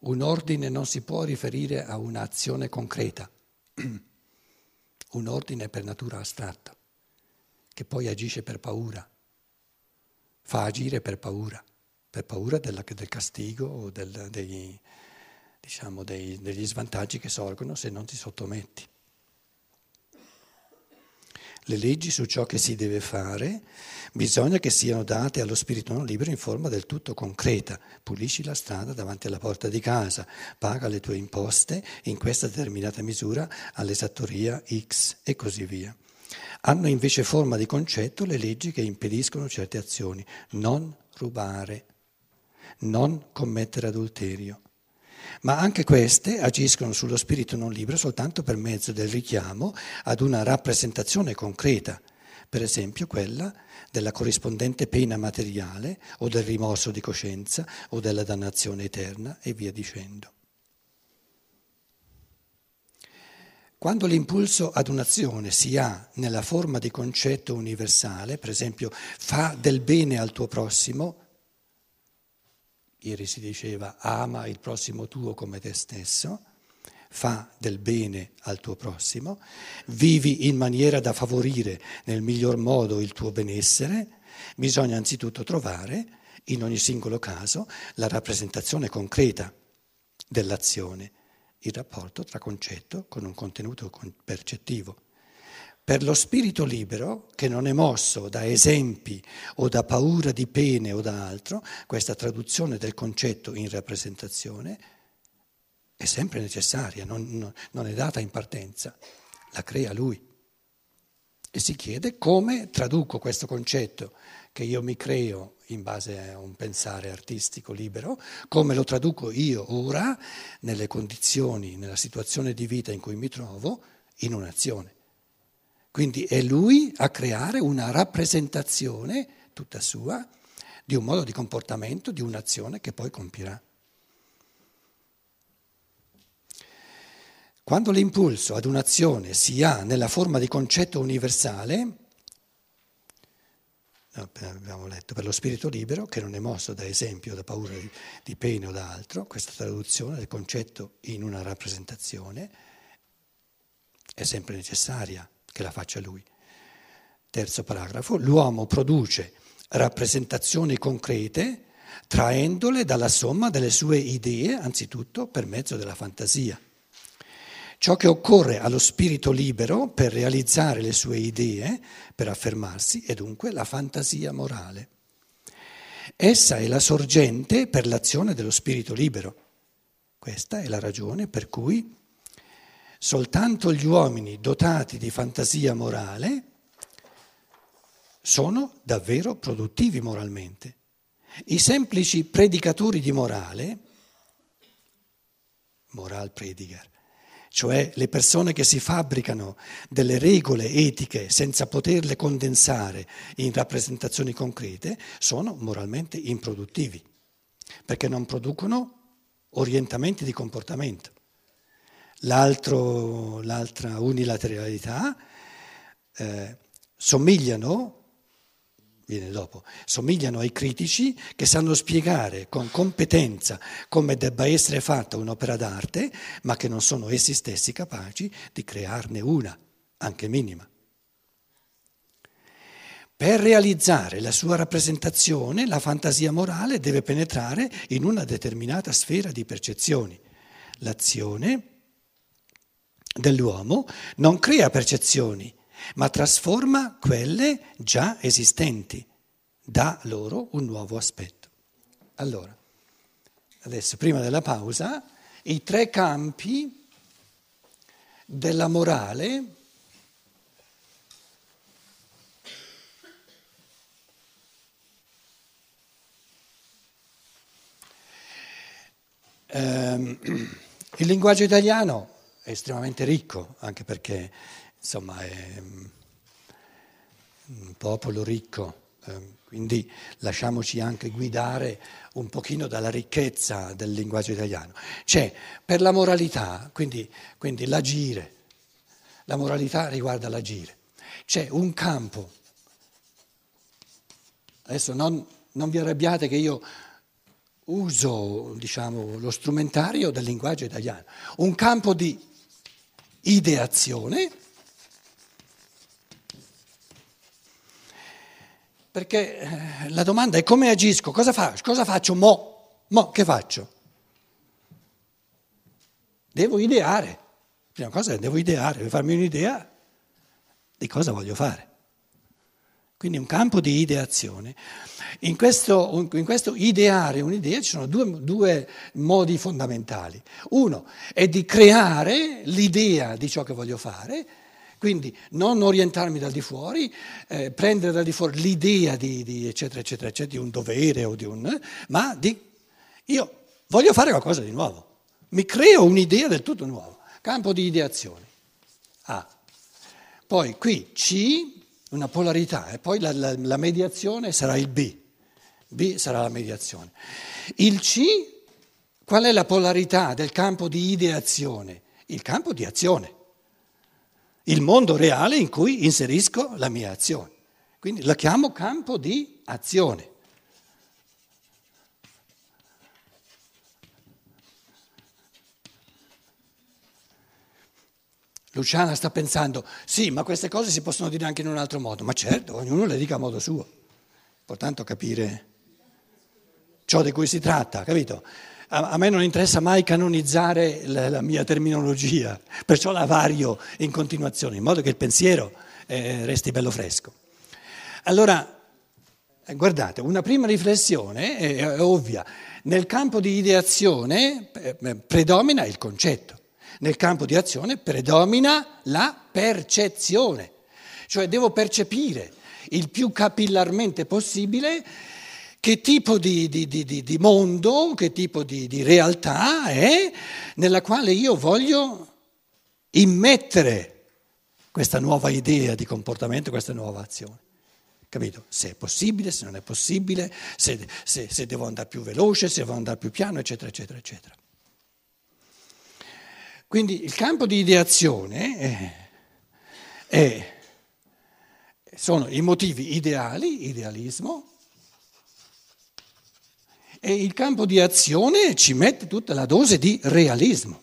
Un ordine non si può riferire a un'azione concreta, un ordine per natura astratta, che poi agisce per paura, fa agire per paura, per paura della, del castigo o del, dei, diciamo, dei, degli svantaggi che sorgono se non ti sottometti le leggi su ciò che si deve fare, bisogna che siano date allo spirito non libero in forma del tutto concreta. Pulisci la strada davanti alla porta di casa, paga le tue imposte in questa determinata misura all'esattoria X e così via. Hanno invece forma di concetto le leggi che impediscono certe azioni. Non rubare, non commettere adulterio ma anche queste agiscono sullo spirito non libero soltanto per mezzo del richiamo ad una rappresentazione concreta, per esempio quella della corrispondente pena materiale o del rimorso di coscienza o della dannazione eterna e via dicendo. Quando l'impulso ad un'azione si ha nella forma di concetto universale, per esempio fa del bene al tuo prossimo, ieri si diceva ama il prossimo tuo come te stesso, fa del bene al tuo prossimo, vivi in maniera da favorire nel miglior modo il tuo benessere, bisogna anzitutto trovare in ogni singolo caso la rappresentazione concreta dell'azione, il rapporto tra concetto con un contenuto percettivo. Per lo spirito libero, che non è mosso da esempi o da paura di pene o da altro, questa traduzione del concetto in rappresentazione è sempre necessaria, non, non è data in partenza, la crea lui. E si chiede come traduco questo concetto che io mi creo in base a un pensare artistico libero, come lo traduco io ora nelle condizioni, nella situazione di vita in cui mi trovo, in un'azione. Quindi è lui a creare una rappresentazione tutta sua di un modo di comportamento, di un'azione che poi compirà. Quando l'impulso ad un'azione si ha nella forma di concetto universale, abbiamo letto, per lo spirito libero, che non è mosso da esempio, da paura di, di pene o da altro, questa traduzione del concetto in una rappresentazione è sempre necessaria che la faccia lui. Terzo paragrafo, l'uomo produce rappresentazioni concrete traendole dalla somma delle sue idee, anzitutto per mezzo della fantasia. Ciò che occorre allo spirito libero per realizzare le sue idee, per affermarsi, è dunque la fantasia morale. Essa è la sorgente per l'azione dello spirito libero. Questa è la ragione per cui Soltanto gli uomini dotati di fantasia morale sono davvero produttivi moralmente. I semplici predicatori di morale, moral prediger, cioè le persone che si fabbricano delle regole etiche senza poterle condensare in rappresentazioni concrete, sono moralmente improduttivi, perché non producono orientamenti di comportamento. L'altra unilateralità eh, somigliano, viene dopo, somigliano ai critici che sanno spiegare con competenza come debba essere fatta un'opera d'arte, ma che non sono essi stessi capaci di crearne una, anche minima. Per realizzare la sua rappresentazione, la fantasia morale deve penetrare in una determinata sfera di percezioni. L'azione dell'uomo non crea percezioni, ma trasforma quelle già esistenti, dà loro un nuovo aspetto. Allora, adesso prima della pausa, i tre campi della morale ehm, il linguaggio italiano è estremamente ricco, anche perché insomma è un popolo ricco, ehm, quindi lasciamoci anche guidare un pochino dalla ricchezza del linguaggio italiano. C'è per la moralità, quindi, quindi l'agire, la moralità riguarda l'agire, c'è un campo, adesso non, non vi arrabbiate che io uso diciamo, lo strumentario del linguaggio italiano, un campo di ideazione, perché eh, la domanda è come agisco, cosa faccio, cosa faccio, mo, mo, che faccio? Devo ideare, prima cosa devo ideare, devo farmi un'idea di cosa voglio fare. Quindi un campo di ideazione. In questo, in questo ideare un'idea ci sono due, due, modi fondamentali. Uno è di creare l'idea di ciò che voglio fare, quindi non orientarmi dal di fuori, eh, prendere dal di fuori l'idea di, di, eccetera, eccetera, eccetera, di un dovere o di un... ma di... io voglio fare qualcosa di nuovo, mi creo un'idea del tutto nuovo, campo di ideazione. A. Poi qui C una polarità e poi la, la, la, mediazione sarà il B, B sarà la mediazione. Il C, qual è la polarità del campo di ideazione? Il campo di azione, il mondo reale in cui inserisco la mia azione. Quindi la chiamo campo di azione. Luciana sta pensando, sì, ma queste cose si possono dire anche in un altro modo. Ma certo, ognuno le dica a modo suo. Importante capire ciò di cui si tratta, capito? A, a me non interessa mai canonizzare la, la, mia terminologia, perciò la vario in continuazione, in modo che il pensiero eh, resti bello fresco. Allora, eh, guardate, una prima riflessione è, è ovvia. Nel campo di ideazione eh, predomina il concetto nel campo di azione predomina la percezione, cioè devo percepire il più capillarmente possibile che tipo di, di, di, di mondo, che tipo di, realtà è nella quale io voglio immettere questa nuova idea di comportamento, questa nuova azione. Capito? Se è possibile, se non è possibile, se, se, se devo andare più veloce, se devo andare più piano, eccetera, eccetera, eccetera. Quindi il campo di ideazione è, è, sono i motivi ideali, idealismo, e il campo di azione ci mette tutta la dose di realismo.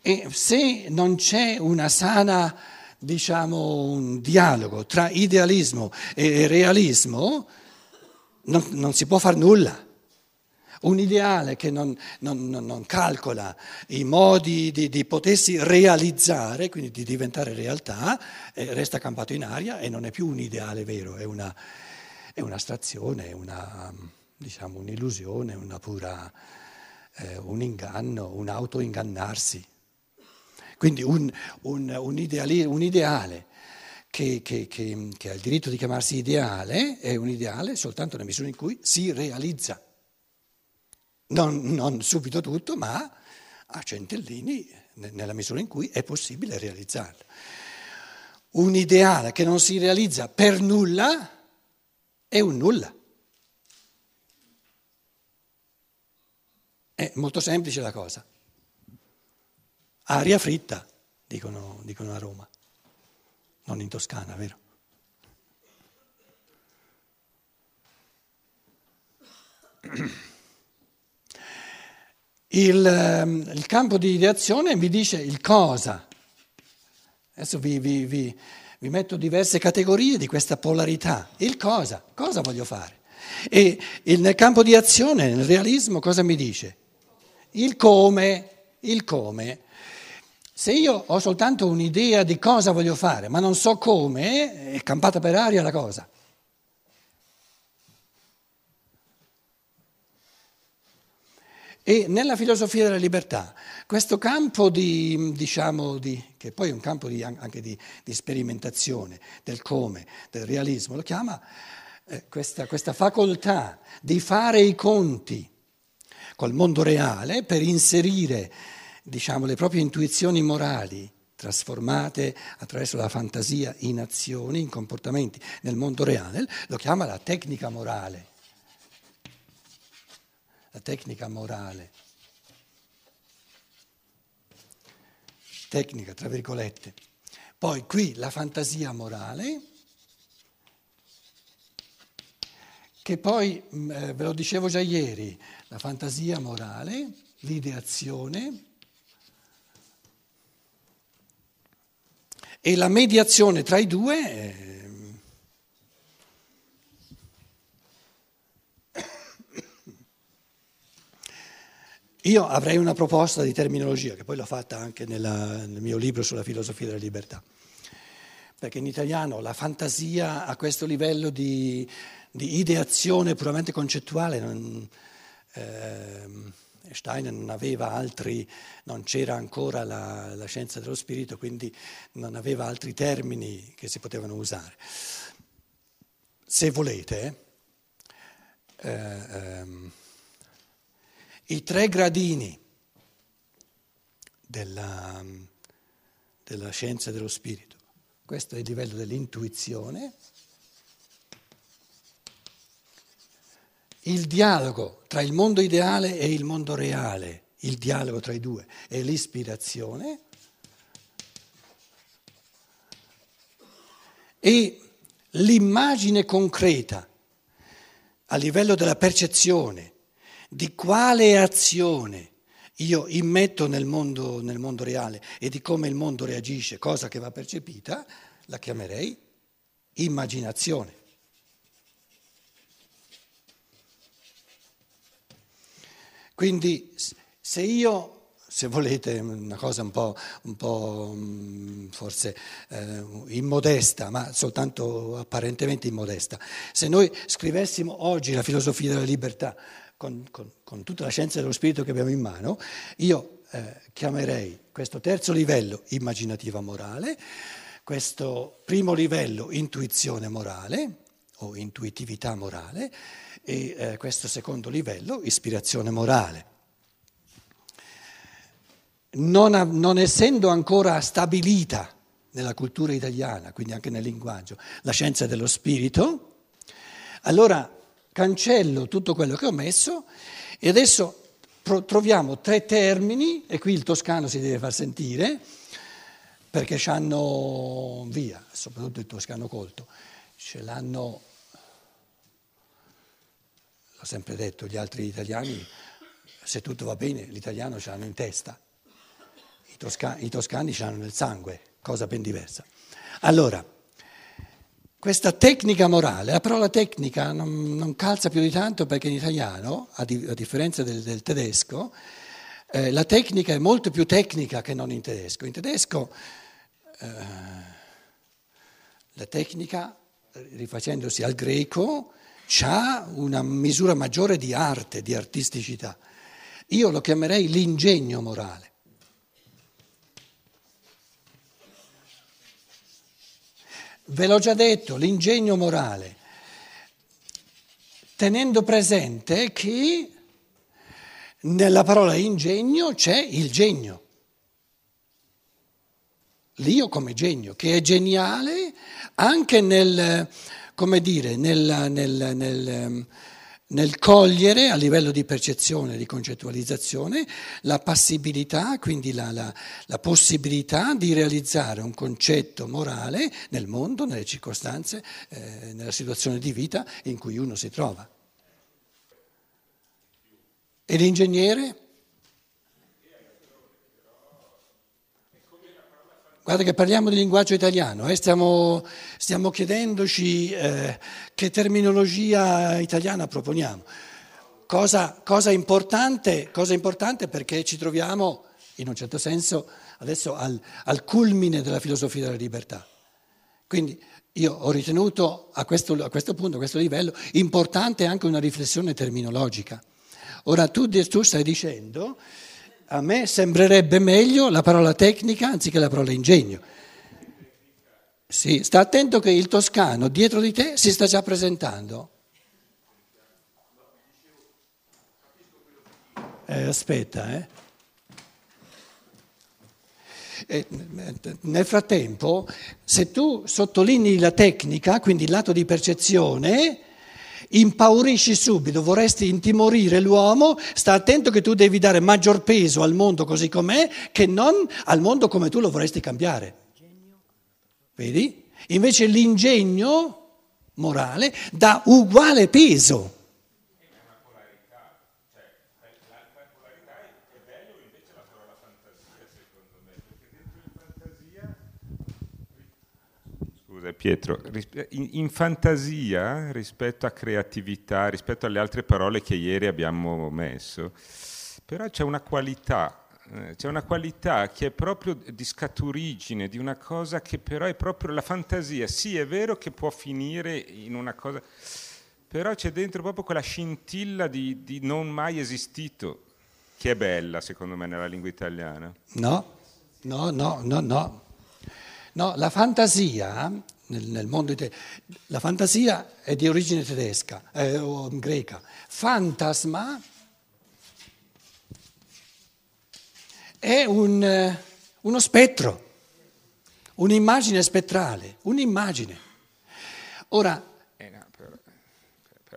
E se non c'è una sana, diciamo, un dialogo tra idealismo e realismo, non, non si può fare nulla. Un ideale che non, non, non calcola i modi di, di, potersi realizzare, quindi di diventare realtà, resta campato in aria e non è più un ideale vero, è, una, è un'astrazione, è una, diciamo, un'illusione, una pura, eh, un inganno, un autoingannarsi. Quindi un, un, un, ideali, un ideale che, che, che, che ha il diritto di chiamarsi ideale è un ideale soltanto nella misura in cui si realizza. Non, non subito tutto, ma a centellini nella misura in cui è possibile realizzarlo. Un ideale che non si realizza per nulla è un nulla. È molto semplice la cosa. Aria fritta, dicono, dicono a Roma, non in Toscana, vero? Il, ehm, il, campo di ideazione mi dice il cosa. Adesso vi, vi, vi, vi, metto diverse categorie di questa polarità. Il cosa, cosa voglio fare? E il, nel campo di azione, nel realismo, cosa mi dice? Il come, il come. Se io ho soltanto un'idea di cosa voglio fare, ma non so come, è campata per aria la cosa. E nella filosofia della libertà, questo campo di, diciamo, di, che poi è un campo di, anche di, sperimentazione del come, del realismo, lo chiama eh, questa, questa facoltà di fare i conti col mondo reale per inserire diciamo, le proprie intuizioni morali trasformate attraverso la fantasia in azioni, in comportamenti nel mondo reale, lo chiama la tecnica morale la tecnica morale. Tecnica, tra virgolette. Poi qui la fantasia morale, che poi, mm, eh, ve lo dicevo già ieri, la fantasia morale, l'ideazione e la mediazione tra i due. Eh, io avrei una proposta di terminologia, che poi l'ho fatta anche nella, nel mio libro sulla filosofia della libertà, perché in italiano la fantasia a questo livello di di ideazione puramente concettuale. Non, eh, Steiner non aveva altri, non c'era ancora la, la, scienza dello spirito, quindi non aveva altri termini che si potevano usare. Se volete, eh, ehm, i tre gradini della, della scienza dello spirito, questo è il livello dell'intuizione, il dialogo tra il mondo ideale e il mondo reale, il dialogo tra i due, è l'ispirazione. E l'immagine concreta a livello della percezione di quale azione io immetto nel mondo, nel mondo reale e di come il mondo reagisce, cosa che va percepita, la chiamerei immaginazione. Quindi se io, se volete, una cosa un po', un po' mm, forse eh, immodesta, ma soltanto apparentemente immodesta, se noi scrivessimo oggi la filosofia della libertà con, con, con tutta la scienza dello spirito che abbiamo in mano, io eh, chiamerei questo terzo livello immaginativa morale, questo primo livello intuizione morale o intuitività morale e eh, questo secondo livello, ispirazione morale. Non, ha, non essendo ancora stabilita nella cultura italiana, quindi anche nel linguaggio, la scienza dello spirito, allora cancello tutto quello che ho messo e adesso troviamo tre termini, e qui il toscano si deve far sentire, perché ci hanno via, soprattutto il toscano colto, ce l'hanno ho sempre detto, gli altri italiani, se tutto va bene, l'italiano ce l'hanno in testa, i, tosca- i toscani ce l'hanno nel sangue, cosa ben diversa. Allora, questa tecnica morale, la parola tecnica non, non calza più di tanto perché in italiano, a, di- a differenza del, del tedesco, eh, la tecnica è molto più tecnica che non in tedesco. In tedesco eh, la tecnica, rifacendosi al greco, ha una misura maggiore di arte, di artisticità. Io lo chiamerei l'ingegno morale. Ve l'ho già detto, l'ingegno morale, tenendo presente che nella parola ingegno c'è il genio, l'io come genio, che è geniale anche nel come dire, nel, nel, nel, nel cogliere a livello di percezione, di concettualizzazione, la passibilità, quindi la, la, la possibilità di realizzare un concetto morale nel mondo, nelle circostanze, eh, nella situazione di vita in cui uno si trova. E l'ingegnere? Guarda che parliamo di linguaggio italiano, eh? stiamo, stiamo, chiedendoci eh, che terminologia italiana proponiamo. Cosa, cosa, importante, cosa, importante, perché ci troviamo, in un certo senso, adesso al, al culmine della filosofia della libertà. Quindi io ho ritenuto a questo, a questo punto, a questo livello, importante anche una riflessione terminologica. Ora tu, tu stai dicendo a me sembrerebbe meglio la parola tecnica anziché la parola ingegno. Sì, sta attento che il toscano dietro di te si sta già presentando. Eh, aspetta, eh. E, nel frattempo, se tu sottolinei la tecnica, quindi il lato di percezione, impaurisci subito, vorresti intimorire l'uomo, sta attento che tu devi dare maggior peso al mondo così com'è che non al mondo come tu lo vorresti cambiare. Vedi? Invece l'ingegno morale dà uguale peso. Scusa Pietro, in, fantasia rispetto a creatività, rispetto alle altre parole che ieri abbiamo messo, però c'è una qualità, eh, c'è una qualità che è proprio di scaturigine, di una cosa che però è proprio la fantasia. Sì, è vero che può finire in una cosa, però c'è dentro proprio quella scintilla di, di non mai esistito, che è bella secondo me nella lingua italiana. No, no, no, no, no. No, la fantasia nel, nel mondo italiano, la fantasia è di origine tedesca eh, o greca. Fantasma è un, eh, uno spettro, un'immagine spettrale, un'immagine. Ora, eh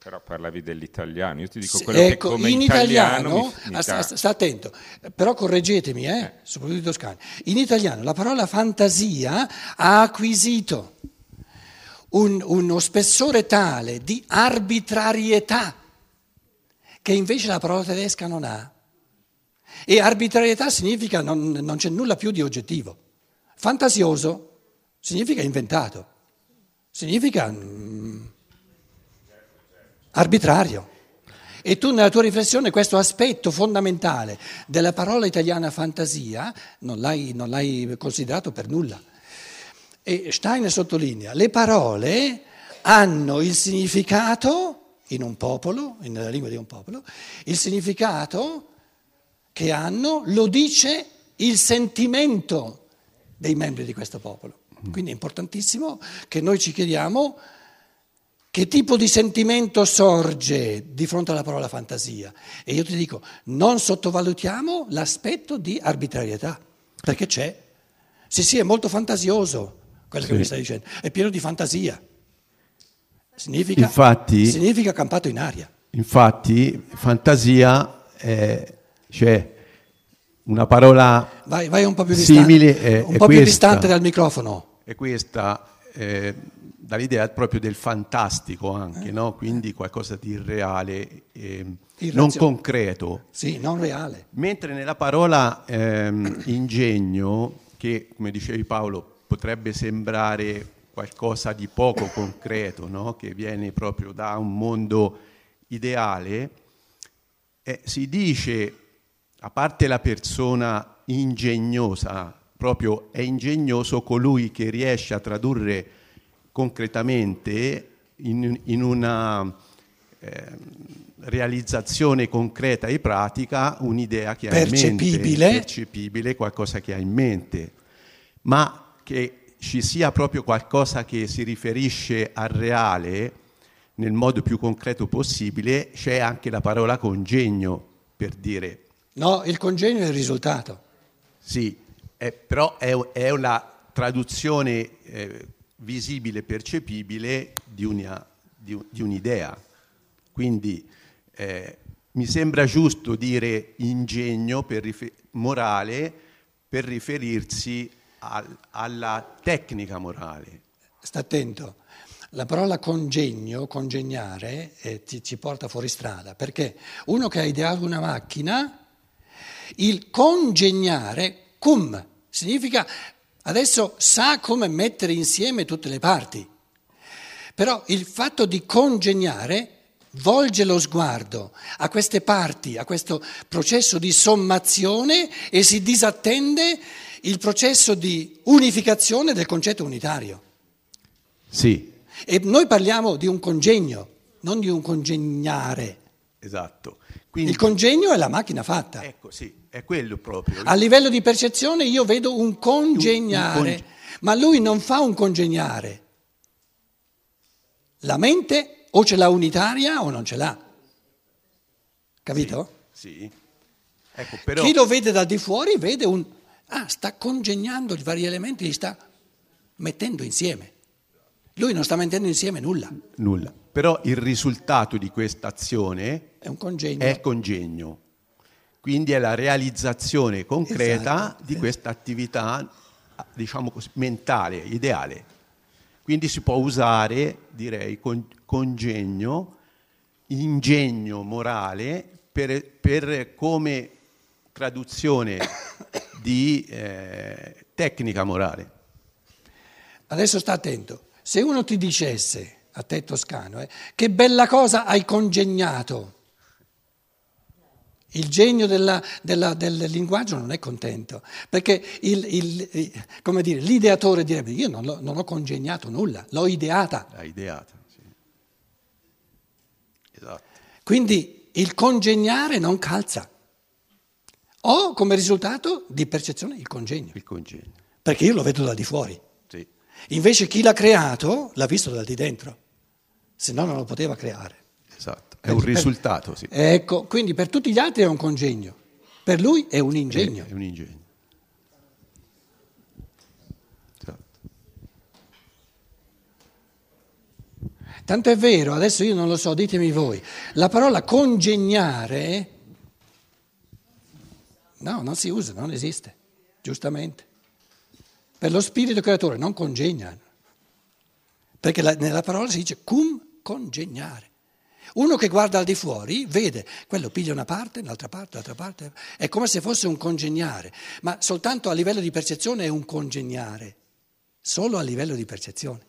però, parlavi dell'italiano, io ti dico quello ecco, che come in italiano, italiano mi, mi sta, sta, attento, però correggetemi, eh, eh. soprattutto i toscani. In italiano la parola fantasia ha acquisito un, uno spessore tale di arbitrarietà che invece la parola tedesca non ha. E arbitrarietà significa non, non c'è nulla più di oggettivo. Fantasioso significa inventato, significa mm, arbitrario. E tu nella tua riflessione questo aspetto fondamentale della parola italiana fantasia non l'hai, non l'hai considerato per nulla. E Steiner sottolinea, le parole hanno il significato in un popolo, nella lingua di un popolo, il significato che hanno lo dice il sentimento dei membri di questo popolo. Quindi è importantissimo che noi ci chiediamo che tipo di sentimento sorge di fronte alla parola fantasia. E io ti dico, non sottovalutiamo l'aspetto di arbitrarietà, perché c'è. Sì, sì, è molto fantasioso quello sì. che mi stai dicendo, è pieno di fantasia. Significa, infatti, significa campato in aria. Infatti, fantasia è cioè, una parola vai, vai un po' più distante, simile è, un è po' questa, più distante dal microfono. È questa, eh, dall'idea proprio del fantastico anche, eh. no? quindi qualcosa di irreale, eh, non concreto. Sì, non reale. Mentre nella parola ehm, ingegno, che come dicevi Paolo, potrebbe sembrare qualcosa di poco concreto, no? che viene proprio da un mondo ideale, eh, si dice a parte la persona ingegnosa, proprio è ingegnoso colui che riesce a tradurre concretamente in, in una eh, realizzazione concreta e pratica un'idea che ha in mente, percepibile, qualcosa che ha in mente, ma che ci sia proprio qualcosa che si riferisce al reale nel modo più concreto possibile, c'è anche la parola congegno per dire No, il congegno è il risultato. Sì, è, però è, è, una traduzione eh, visibile, percepibile di, una, di, di un'idea. Quindi eh, mi sembra giusto dire ingegno per rifer- morale per riferirsi al, alla tecnica morale. Sta attento. La parola congegno, congegnare, eh, ti, ci porta fuori strada, perché uno che ha ideato una macchina il congegnare, cum, significa adesso sa come mettere insieme tutte le parti. Però il fatto di congegnare volge lo sguardo a queste parti, a questo processo di sommazione e si disattende il processo di unificazione del concetto unitario. Sì. E noi parliamo di un congegno, non di un congegnare. Esatto. Quindi, il congegno è la macchina fatta. Ecco, sì, è quello proprio. A livello di percezione io vedo un congegnare, un, un conge... ma lui non fa un congegnare. La mente o ce l'ha unitaria o non ce l'ha. Capito? Sì. sì. Ecco, però... Chi lo vede da di fuori vede un... Ah, sta congegnando i vari elementi, li sta mettendo insieme. Lui non sta mettendo insieme nulla. Nulla. Però il risultato di questa azione è un congegno. È congegno. Quindi è la realizzazione concreta esatto. di questa attività, diciamo così, mentale, ideale. Quindi si può usare, direi, con, congegno, ingegno morale per, per come traduzione di eh, tecnica morale. Adesso sta attento, se uno ti dicesse, a te toscano, eh, che bella cosa hai congegnato, il genio della, della, del linguaggio non è contento, perché il, il, dire, l'ideatore direbbe io non, non, ho congegnato nulla, l'ho ideata. L'ha ideata, sì. Esatto. Quindi il congegnare non calza. Ho come risultato di percezione il congegno. Il congegno. Perché io lo vedo da di fuori. Sì. Invece chi l'ha creato l'ha visto da di dentro, se no non lo poteva creare. Esatto, è un risultato, sì. Ecco, quindi per tutti gli altri è un congegno, per lui è un ingegno. È, è un ingegno. Esatto. Tanto è vero, adesso io non lo so, ditemi voi, la parola congegnare No, non si usa, non esiste, giustamente. Per lo spirito creatore non congegna, perché la, nella parola si dice cum congegnare. Uno che guarda al di fuori vede, quello piglia una parte, un'altra parte, l'altra parte, è come se fosse un congegnare, ma soltanto a livello di percezione è un congegnare, solo a livello di percezione.